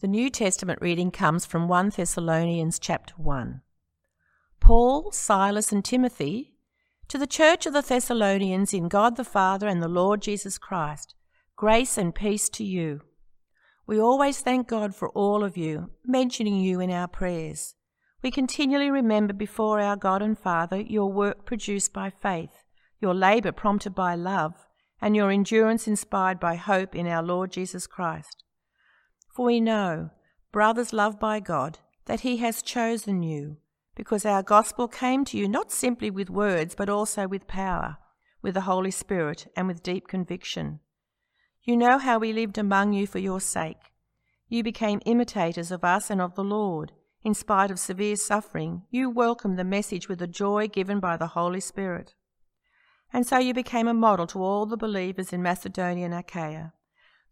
The New Testament reading comes from 1 Thessalonians chapter 1. Paul, Silas, and Timothy, to the church of the Thessalonians in God the Father and the Lord Jesus Christ, grace and peace to you. We always thank God for all of you, mentioning you in our prayers. We continually remember before our God and Father your work produced by faith, your labour prompted by love, and your endurance inspired by hope in our Lord Jesus Christ. For we know, brothers loved by God, that He has chosen you, because our gospel came to you not simply with words, but also with power, with the Holy Spirit, and with deep conviction. You know how we lived among you for your sake. You became imitators of us and of the Lord. In spite of severe suffering, you welcomed the message with the joy given by the Holy Spirit. And so you became a model to all the believers in Macedonia and Achaia.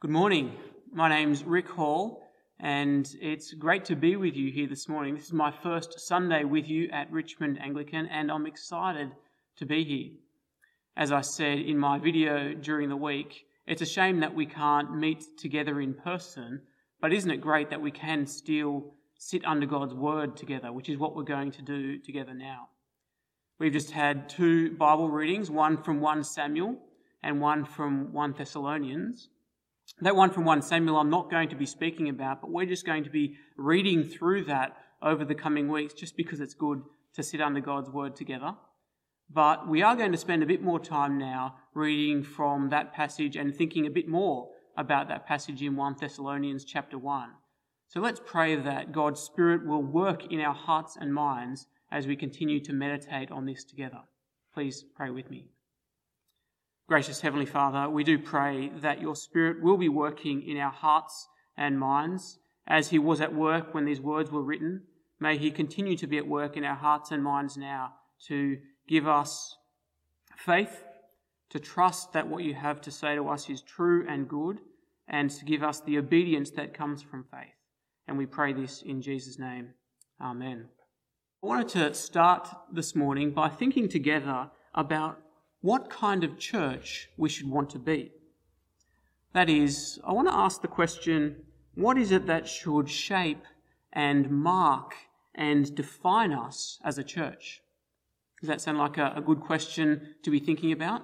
Good morning. My name's Rick Hall, and it's great to be with you here this morning. This is my first Sunday with you at Richmond Anglican, and I'm excited to be here. As I said in my video during the week, it's a shame that we can't meet together in person, but isn't it great that we can still sit under God's Word together, which is what we're going to do together now? We've just had two Bible readings, one from 1 Samuel and one from 1 Thessalonians. That one from 1 Samuel I'm not going to be speaking about, but we're just going to be reading through that over the coming weeks just because it's good to sit under God's word together. But we are going to spend a bit more time now reading from that passage and thinking a bit more about that passage in 1 Thessalonians chapter 1. So let's pray that God's Spirit will work in our hearts and minds as we continue to meditate on this together. Please pray with me. Gracious Heavenly Father, we do pray that your Spirit will be working in our hearts and minds as He was at work when these words were written. May He continue to be at work in our hearts and minds now to give us faith, to trust that what you have to say to us is true and good, and to give us the obedience that comes from faith. And we pray this in Jesus' name. Amen. I wanted to start this morning by thinking together about what kind of church we should want to be. That is, I want to ask the question what is it that should shape and mark and define us as a church? Does that sound like a, a good question to be thinking about?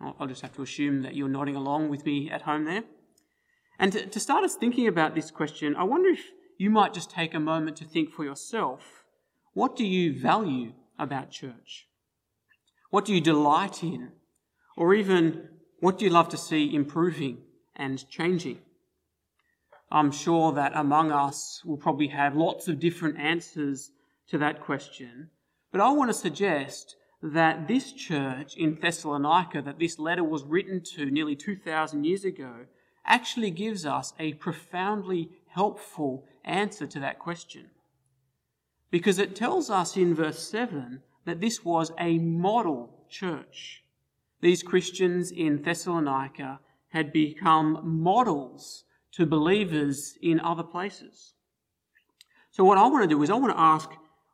I'll, I'll, just have to assume that you're nodding along with me at home there. And to, to start us thinking about this question, I wonder if you might just take a moment to think for yourself what do you value about church? What do you delight in? Or even, what do you love to see improving and changing? I'm sure that among us will probably have lots of different answers to that question. But I want to suggest that this church in Thessalonica, that this letter was written to nearly 2,000 years ago, actually gives us a profoundly helpful answer to that question. Because it tells us in verse 7 that this was a model church. These Christians in Thessalonica had become models to believers in other places. So, what I want to do is, I want to ask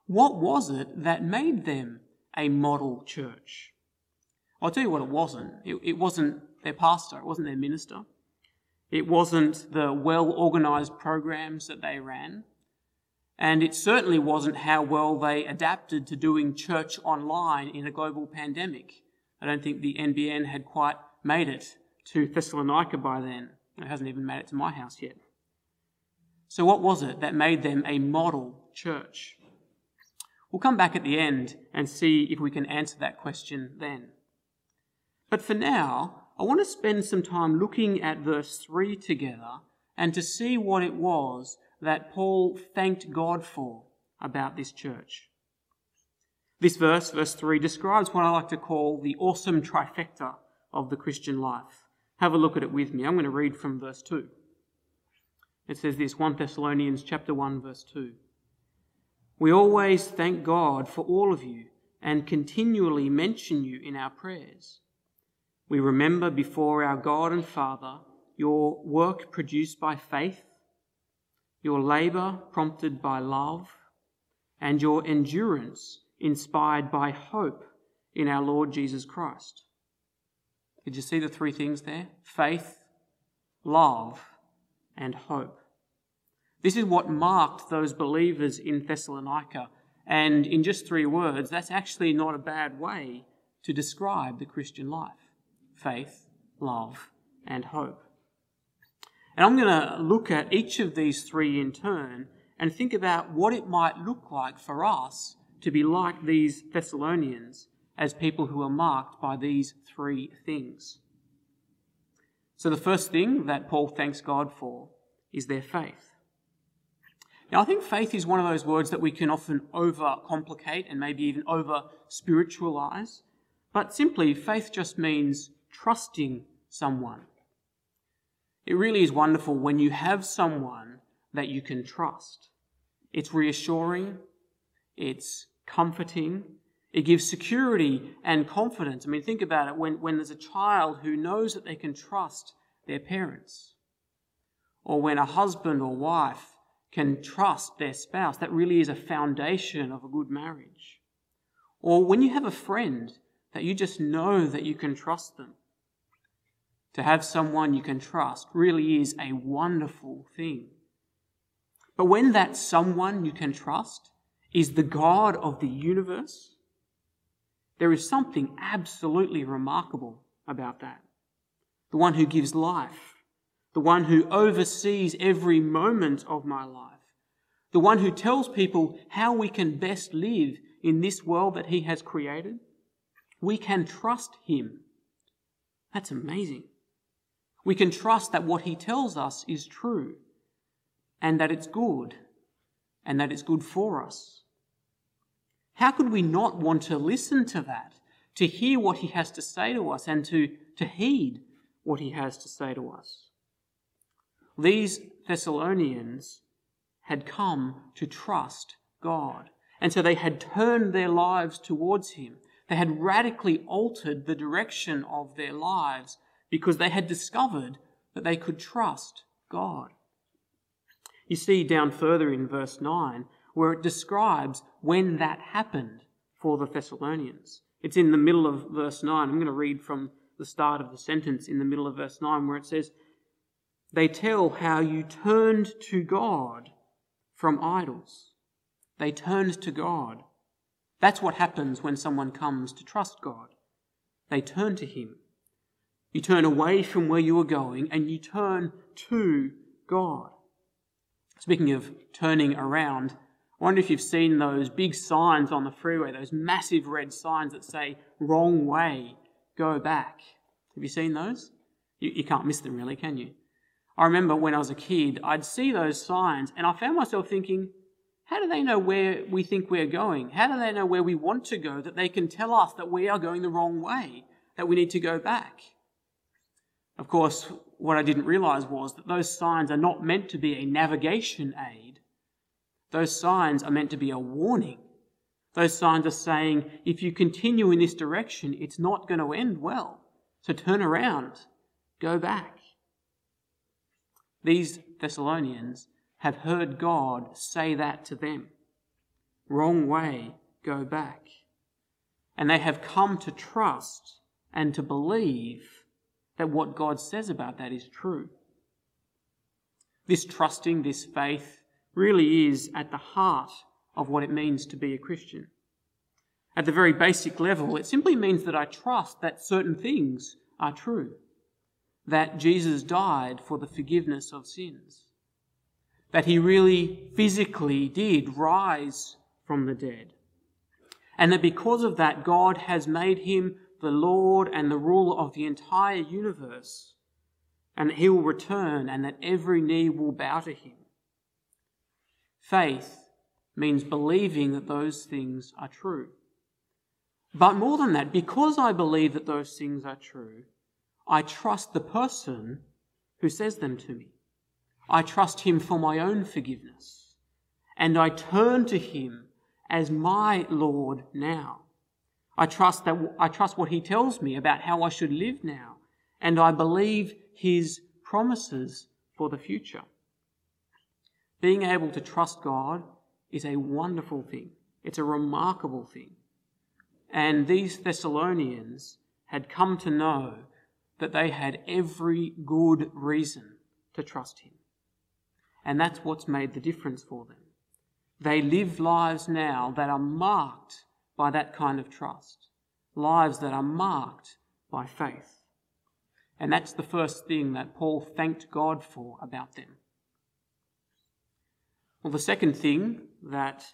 what was it that made them a model church? I'll tell you what it wasn't. It, it wasn't their pastor, it wasn't their minister, it wasn't the well organized programs that they ran. And it certainly wasn't how well they adapted to doing church online in a global pandemic. I don't think the NBN had quite made it to Thessalonica by then. It hasn't even made it to my house yet. So, what was it that made them a model church? We'll come back at the end and see if we can answer that question then. But for now, I want to spend some time looking at verse 3 together and to see what it was that Paul thanked God for about this church. This verse, verse 3, describes what I like to call the awesome trifecta of the Christian life. Have a look at it with me. I'm going to read from verse 2. It says this 1 Thessalonians chapter 1 verse 2. We always thank God for all of you and continually mention you in our prayers. We remember before our God and Father your work produced by faith, your labour prompted by love, and your endurance inspired by hope in our Lord Jesus Christ. Did you see the three things there? Faith, love, and hope. This is what marked those believers in Thessalonica. And in just three words, that's actually not a bad way to describe the Christian life faith, love, and hope. And I'm going to look at each of these three in turn and think about what it might look like for us to be like these Thessalonians as people who are marked by these three things. So, the first thing that Paul thanks God for is their faith. Now, I think faith is one of those words that we can often overcomplicate and maybe even over spiritualize. But simply, faith just means trusting someone. It really is wonderful when you have someone that you can trust. It's reassuring, it's comforting, it gives security and confidence. I mean, think about it when, when there's a child who knows that they can trust their parents, or when a husband or wife can trust their spouse. That really is a foundation of a good marriage. Or when you have a friend that you just know that you can trust them. To have someone you can trust really is a wonderful thing. But when that someone you can trust is the God of the universe, there is something absolutely remarkable about that. The one who gives life, the one who oversees every moment of my life, the one who tells people how we can best live in this world that he has created. We can trust him. That's amazing. We can trust that what he tells us is true and that it's good and that it's good for us. How could we not want to listen to that, to hear what he has to say to us and to, to heed what he has to say to us? These Thessalonians had come to trust God. And so they had turned their lives towards Him. They had radically altered the direction of their lives because they had discovered that they could trust God. You see down further in verse 9 where it describes when that happened for the Thessalonians. It's in the middle of verse 9. I'm going to read from the start of the sentence in the middle of verse 9 where it says, they tell how you turned to God from idols. They turned to God. That's what happens when someone comes to trust God. They turn to Him. You turn away from where you are going and you turn to God. Speaking of turning around, I wonder if you've seen those big signs on the freeway, those massive red signs that say, wrong way, go back. Have you seen those? You, you can't miss them, really, can you? I remember when I was a kid, I'd see those signs and I found myself thinking, how do they know where we think we're going? How do they know where we want to go that they can tell us that we are going the wrong way, that we need to go back? Of course, what I didn't realize was that those signs are not meant to be a navigation aid. Those signs are meant to be a warning. Those signs are saying, if you continue in this direction, it's not going to end well. So turn around, go back. These Thessalonians have heard God say that to them. Wrong way, go back. And they have come to trust and to believe that what God says about that is true. This trusting, this faith, really is at the heart of what it means to be a Christian. At the very basic level, it simply means that I trust that certain things are true that Jesus died for the forgiveness of sins, that he really physically did rise from the dead, and that because of that, God has made him the Lord and the ruler of the entire universe, and that he will return and that every knee will bow to him. Faith means believing that those things are true. But more than that, because I believe that those things are true, I trust the person who says them to me. I trust Him for my own forgiveness. And I turn to Him as my Lord now. I trust that I trust what He tells me about how I should live now, and I believe His promises for the future. Being able to trust God is a wonderful thing. It's a remarkable thing. And these Thessalonians had come to know that they had every good reason to trust Him. And that's what's made the difference for them. They live lives now that are marked by that kind of trust, lives that are marked by faith. And that's the first thing that Paul thanked God for about them. Well, the second thing that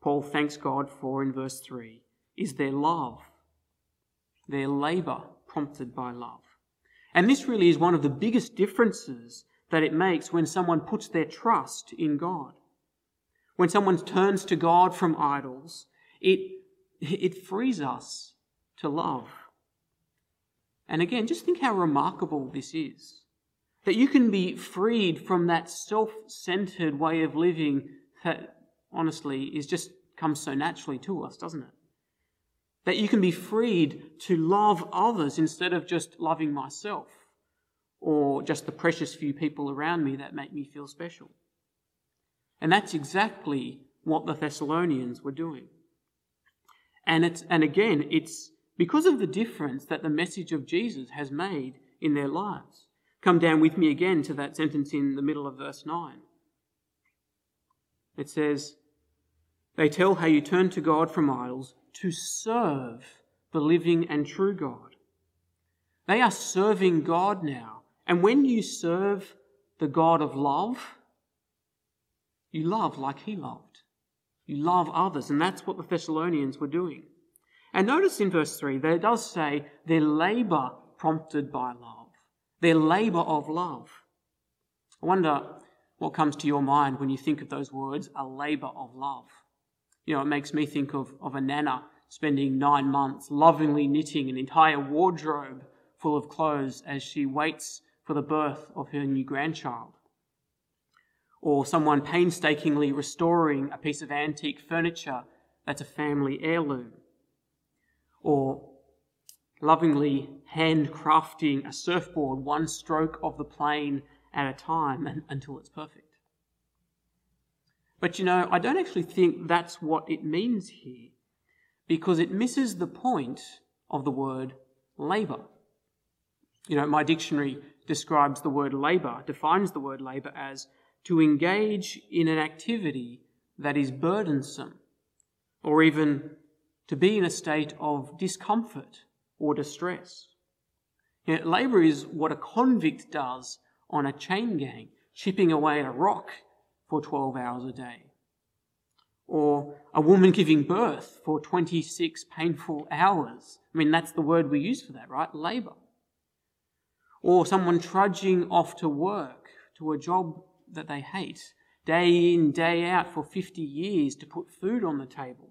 Paul thanks God for in verse 3 is their love, their labour prompted by love. And this really is one of the biggest differences that it makes when someone puts their trust in God. When someone turns to God from idols, it, it frees us to love. And again, just think how remarkable this is. That you can be freed from that self centered way of living that, honestly, is just comes so naturally to us, doesn't it? That you can be freed to love others instead of just loving myself or just the precious few people around me that make me feel special. And that's exactly what the Thessalonians were doing. And it's, and again, it's because of the difference that the message of Jesus has made in their lives. Come down with me again to that sentence in the middle of verse 9. It says, They tell how you turn to God from idols to serve the living and true God. They are serving God now. And when you serve the God of love, you love like he loved. You love others. And that's what the Thessalonians were doing. And notice in verse 3 that it does say their labour prompted by love, their labour of love. I wonder what comes to your mind when you think of those words, a labour of love. You know, it makes me think of, of a nana spending nine months lovingly knitting an entire wardrobe full of clothes as she waits for the birth of her new grandchild. Or someone painstakingly restoring a piece of antique furniture that's a family heirloom or lovingly handcrafting a surfboard one stroke of the plane at a time until it's perfect. But you know, I don't actually think that's what it means here because it misses the point of the word labour. You know, my dictionary describes the word labour, defines the word labour as to engage in an activity that is burdensome or even to be in a state of discomfort or distress. You know, labour is what a convict does on a chain gang, chipping away at a rock for 12 hours a day. Or a woman giving birth for 26 painful hours. I mean, that's the word we use for that, right? Labour. Or someone trudging off to work, to a job that they hate, day in, day out for 50 years to put food on the table.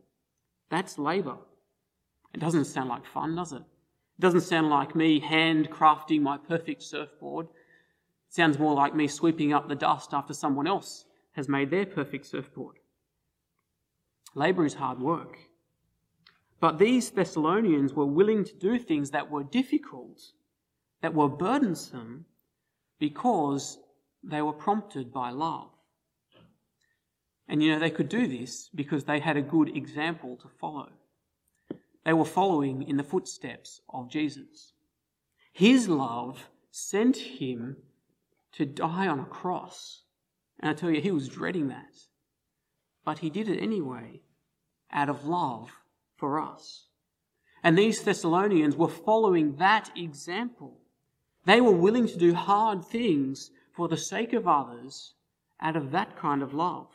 That's labour. It doesn't sound like fun, does it? It doesn't sound like me handcrafting my perfect surfboard. It sounds more like me sweeping up the dust after someone else has made their perfect surfboard. Labour is hard work. But these Thessalonians were willing to do things that were difficult, that were burdensome, because they were prompted by love. And you know, they could do this because they had a good example to follow. They were following in the footsteps of Jesus. His love sent him to die on a cross. And I tell you, he was dreading that. But he did it anyway, out of love for us. And these Thessalonians were following that example. They were willing to do hard things for the sake of others out of that kind of love.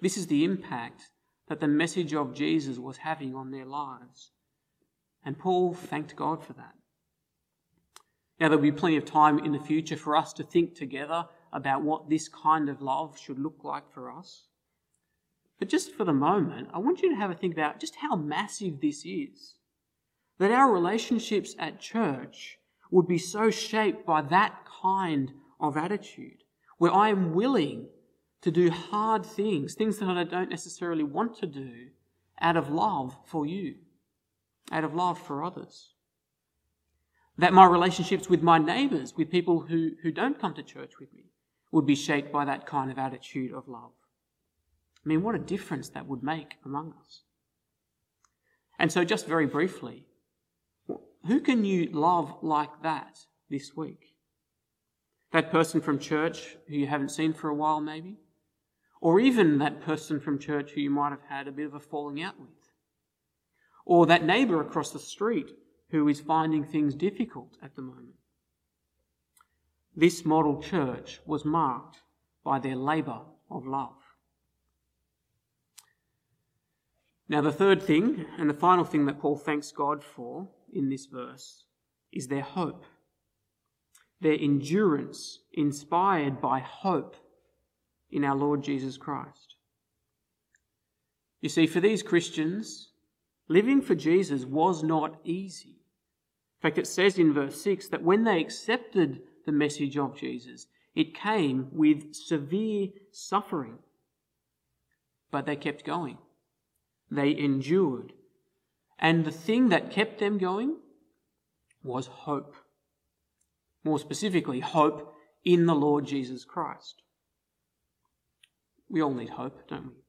This is the impact that the message of Jesus was having on their lives. And Paul thanked God for that. Now, there'll be plenty of time in the future for us to think together about what this kind of love should look like for us. But just for the moment, I want you to have a think about just how massive this is. That our relationships at church would be so shaped by that kind of attitude where I am willing to do hard things, things that I don't necessarily want to do, out of love for you, out of love for others. That my relationships with my neighbours, with people who, who don't come to church with me, would be shaped by that kind of attitude of love. I mean, what a difference that would make among us. And so, just very briefly, who can you love like that this week? That person from church who you haven't seen for a while, maybe? Or even that person from church who you might have had a bit of a falling out with? Or that neighbour across the street who is finding things difficult at the moment? This model church was marked by their labour of love. Now, the third thing, and the final thing that Paul thanks God for in this verse, is their hope. Their endurance, inspired by hope in our Lord Jesus Christ. You see, for these Christians, living for Jesus was not easy. In fact, it says in verse 6 that when they accepted the message of Jesus, it came with severe suffering. But they kept going they endured. And the thing that kept them going was hope. More specifically, hope in the Lord Jesus Christ. We all need hope, don't we?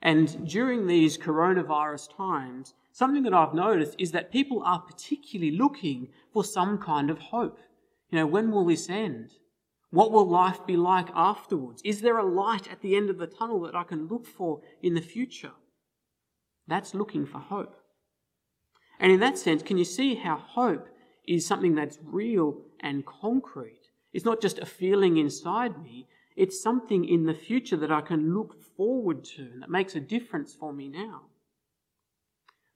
And during these coronavirus times, something that I've noticed is that people are particularly looking for some kind of hope. You know, when will this end? What will life be like afterwards? Is there a light at the end of the tunnel that I can look for in the future? That's looking for hope. And in that sense, can you see how hope is something that's real and concrete? It's not just a feeling inside me, it's something in the future that I can look forward to and that makes a difference for me now.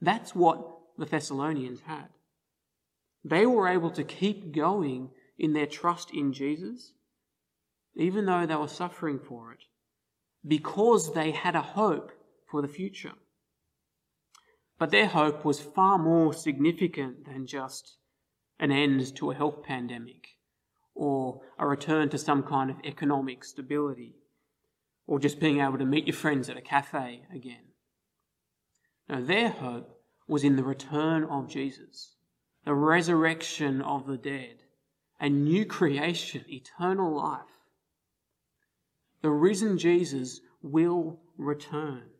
That's what the Thessalonians had. They were able to keep going in their trust in Jesus, even though they were suffering for it, because they had a hope for the future. But their hope was far more significant than just an end to a health pandemic or a return to some kind of economic stability or just being able to meet your friends at a cafe again. No, their hope was in the return of Jesus, the resurrection of the dead, a new creation, eternal life. The risen Jesus will return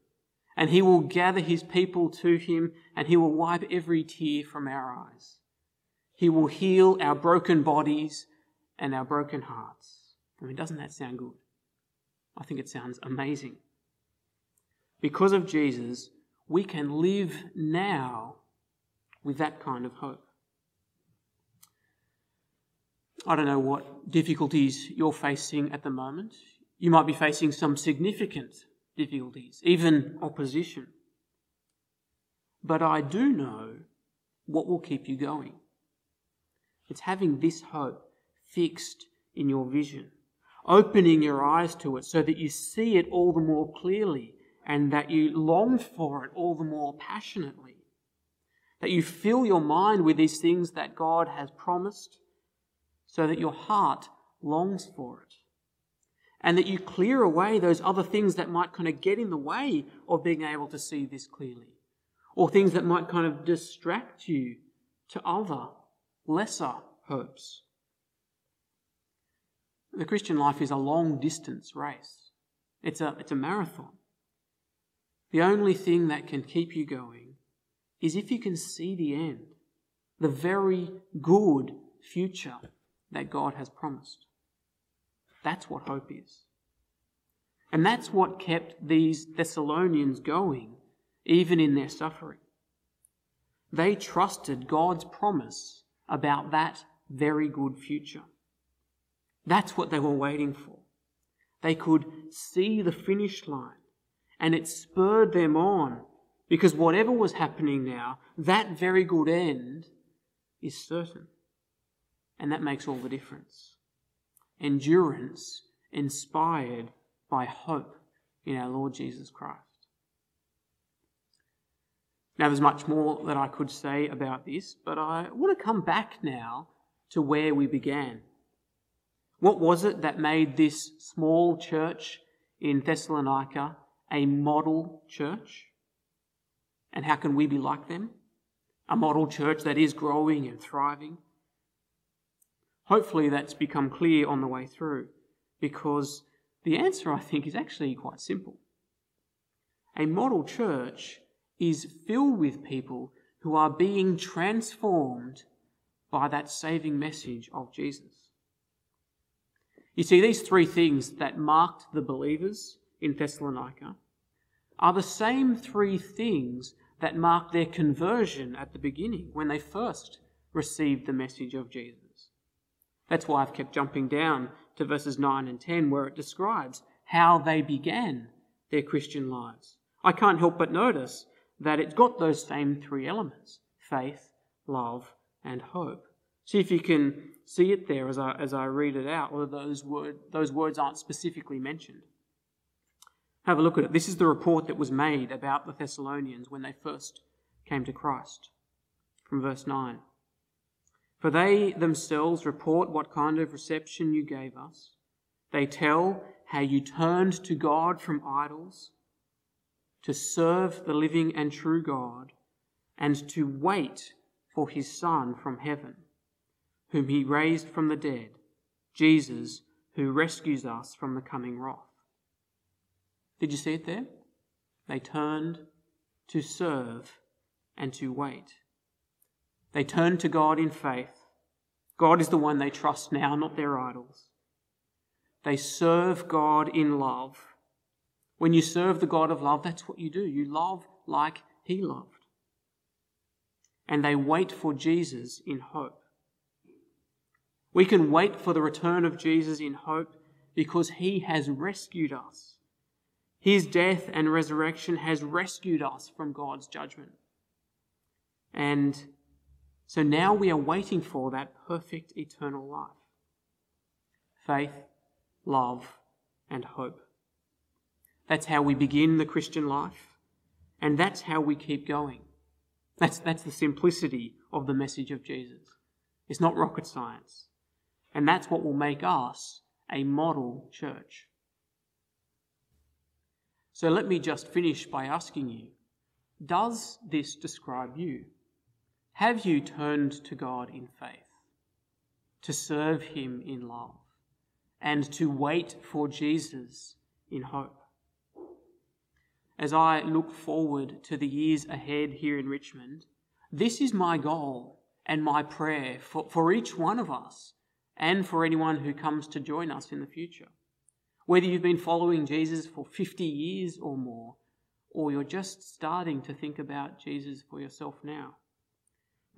and he will gather his people to him, and he will wipe every tear from our eyes. He will heal our broken bodies and our broken hearts. I mean, doesn't that sound good? I think it sounds amazing. Because of Jesus, we can live now with that kind of hope. I don't know what difficulties you're facing at the moment. You might be facing some significant difficulties, even opposition. But I do know what will keep you going. It's having this hope fixed in your vision, opening your eyes to it so that you see it all the more clearly and that you long for it all the more passionately. That you fill your mind with these things that God has promised so that your heart longs for it and that you clear away those other things that might kind of get in the way of being able to see this clearly, or things that might kind of distract you to other, lesser hopes. The Christian life is a long distance race, it's a, it's a marathon. The only thing that can keep you going is if you can see the end, the very good future that God has promised. That's what hope is. And that's what kept these Thessalonians going, even in their suffering. They trusted God's promise about that very good future. That's what they were waiting for. They could see the finish line, and it spurred them on because whatever was happening now, that very good end is certain. And that makes all the difference endurance inspired by hope in our Lord Jesus Christ. Now, there's much more that I could say about this, but I want to come back now to where we began. What was it that made this small church in Thessalonica a model church? And how can we be like them? A model church that is growing and thriving? Hopefully, that's become clear on the way through because the answer, I think, is actually quite simple. A model church is filled with people who are being transformed by that saving message of Jesus. You see, these three things that marked the believers in Thessalonica are the same three things that marked their conversion at the beginning when they first received the message of Jesus. That's why I've kept jumping down to verses 9 and 10, where it describes how they began their Christian lives. I can't help but notice that it's got those same three elements faith, love, and hope. See if you can see it there as I, as I read it out, or those, word, those words aren't specifically mentioned. Have a look at it. This is the report that was made about the Thessalonians when they first came to Christ. From verse 9. For they themselves report what kind of reception you gave us. They tell how you turned to God from idols to serve the living and true God and to wait for his Son from heaven, whom he raised from the dead, Jesus, who rescues us from the coming wrath. Did you see it there? They turned to serve and to wait. They turn to God in faith. God is the one they trust now, not their idols. They serve God in love when you serve the God of love, that's what you do. You love like he loved. And they wait for Jesus in hope. We can wait for the return of Jesus in hope because he has rescued us. His death and resurrection has rescued us from God's judgment. And so now we are waiting for that perfect eternal life faith, love, and hope. That's how we begin the Christian life, and that's how we keep going. That's, that's the simplicity of the message of Jesus. It's not rocket science. And that's what will make us a model church. So let me just finish by asking you Does this describe you? Have you turned to God in faith, to serve Him in love, and to wait for Jesus in hope? as I look forward to the years ahead here in Richmond, this is my goal and my prayer for, for each one of us and for anyone who comes to join us in the future. Whether you've been following Jesus for 50 years or more, or you're just starting to think about Jesus for yourself now.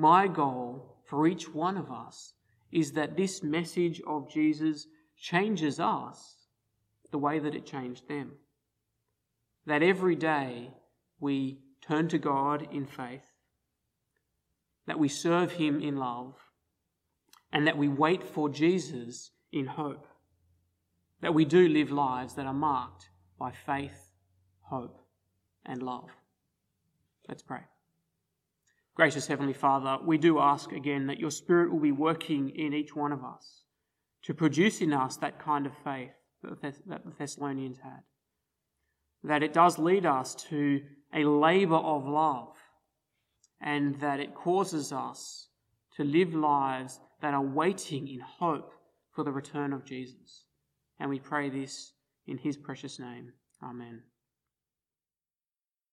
My goal for each one of us is that this message of Jesus changes us the way that it changed them that every day we turn to God in faith, that we serve Him in love, and that we wait for Jesus in hope. That we do live lives that are marked by faith, hope, and love. Let's pray. Gracious Heavenly Father, we do ask again that your Spirit will be working in each one of us to produce in us that kind of faith that the Thessalonians had that it does lead us to a labour of love and that it causes us to live lives that are waiting in hope for the return of Jesus. And we pray this in his precious name. Amen.